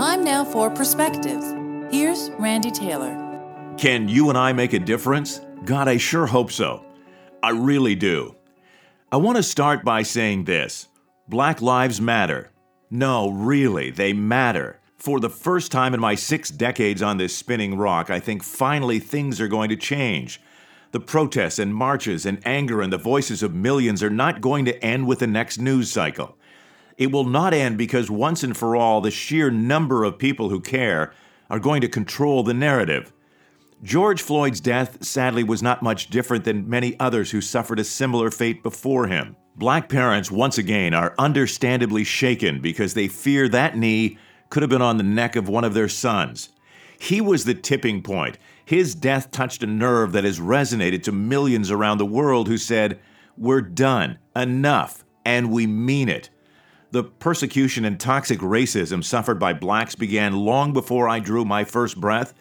Time now for Perspectives. Here's Randy Taylor. Can you and I make a difference? God, I sure hope so. I really do. I want to start by saying this Black Lives Matter. No, really, they matter. For the first time in my six decades on this spinning rock, I think finally things are going to change. The protests and marches and anger and the voices of millions are not going to end with the next news cycle. It will not end because once and for all, the sheer number of people who care are going to control the narrative. George Floyd's death, sadly, was not much different than many others who suffered a similar fate before him. Black parents, once again, are understandably shaken because they fear that knee could have been on the neck of one of their sons. He was the tipping point. His death touched a nerve that has resonated to millions around the world who said, We're done, enough, and we mean it. The persecution and toxic racism suffered by blacks began long before I drew my first breath,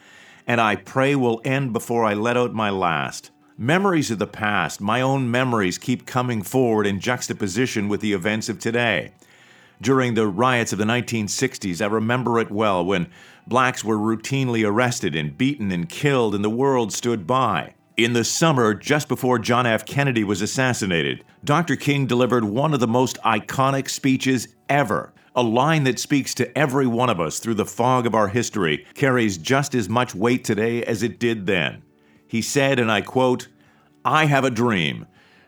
and I pray will end before I let out my last. Memories of the past, my own memories, keep coming forward in juxtaposition with the events of today. During the riots of the 1960s, I remember it well when blacks were routinely arrested and beaten and killed, and the world stood by. In the summer, just before John F. Kennedy was assassinated, Dr. King delivered one of the most iconic speeches ever. A line that speaks to every one of us through the fog of our history carries just as much weight today as it did then. He said, and I quote, I have a dream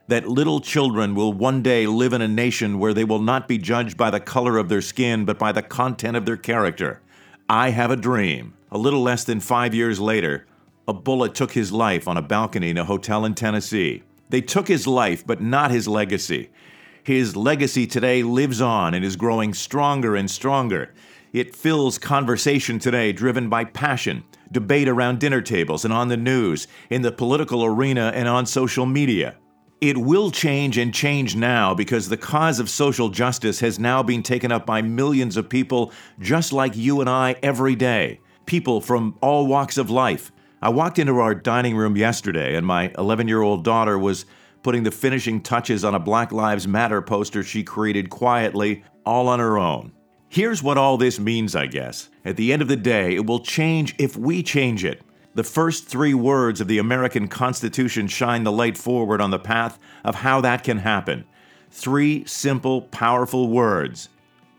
that little children will one day live in a nation where they will not be judged by the color of their skin, but by the content of their character. I have a dream. A little less than five years later, a bullet took his life on a balcony in a hotel in Tennessee. They took his life, but not his legacy. His legacy today lives on and is growing stronger and stronger. It fills conversation today driven by passion, debate around dinner tables and on the news, in the political arena and on social media. It will change and change now because the cause of social justice has now been taken up by millions of people just like you and I every day. People from all walks of life, I walked into our dining room yesterday, and my 11 year old daughter was putting the finishing touches on a Black Lives Matter poster she created quietly, all on her own. Here's what all this means, I guess. At the end of the day, it will change if we change it. The first three words of the American Constitution shine the light forward on the path of how that can happen. Three simple, powerful words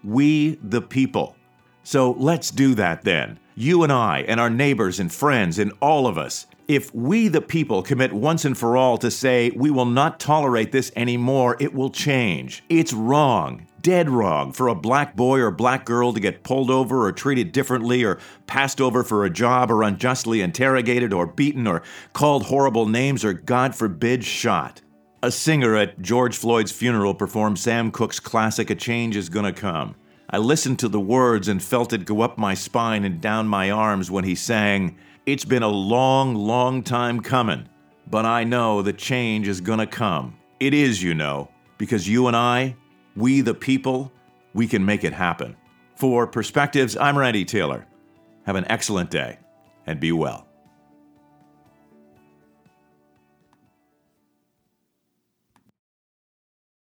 We the people. So let's do that then. You and I, and our neighbors and friends, and all of us. If we, the people, commit once and for all to say we will not tolerate this anymore, it will change. It's wrong, dead wrong, for a black boy or black girl to get pulled over or treated differently or passed over for a job or unjustly interrogated or beaten or called horrible names or, God forbid, shot. A singer at George Floyd's funeral performed Sam Cooke's classic A Change Is Gonna Come. I listened to the words and felt it go up my spine and down my arms when he sang, It's been a long, long time coming, but I know the change is gonna come. It is, you know, because you and I, we the people, we can make it happen. For Perspectives, I'm Randy Taylor. Have an excellent day and be well.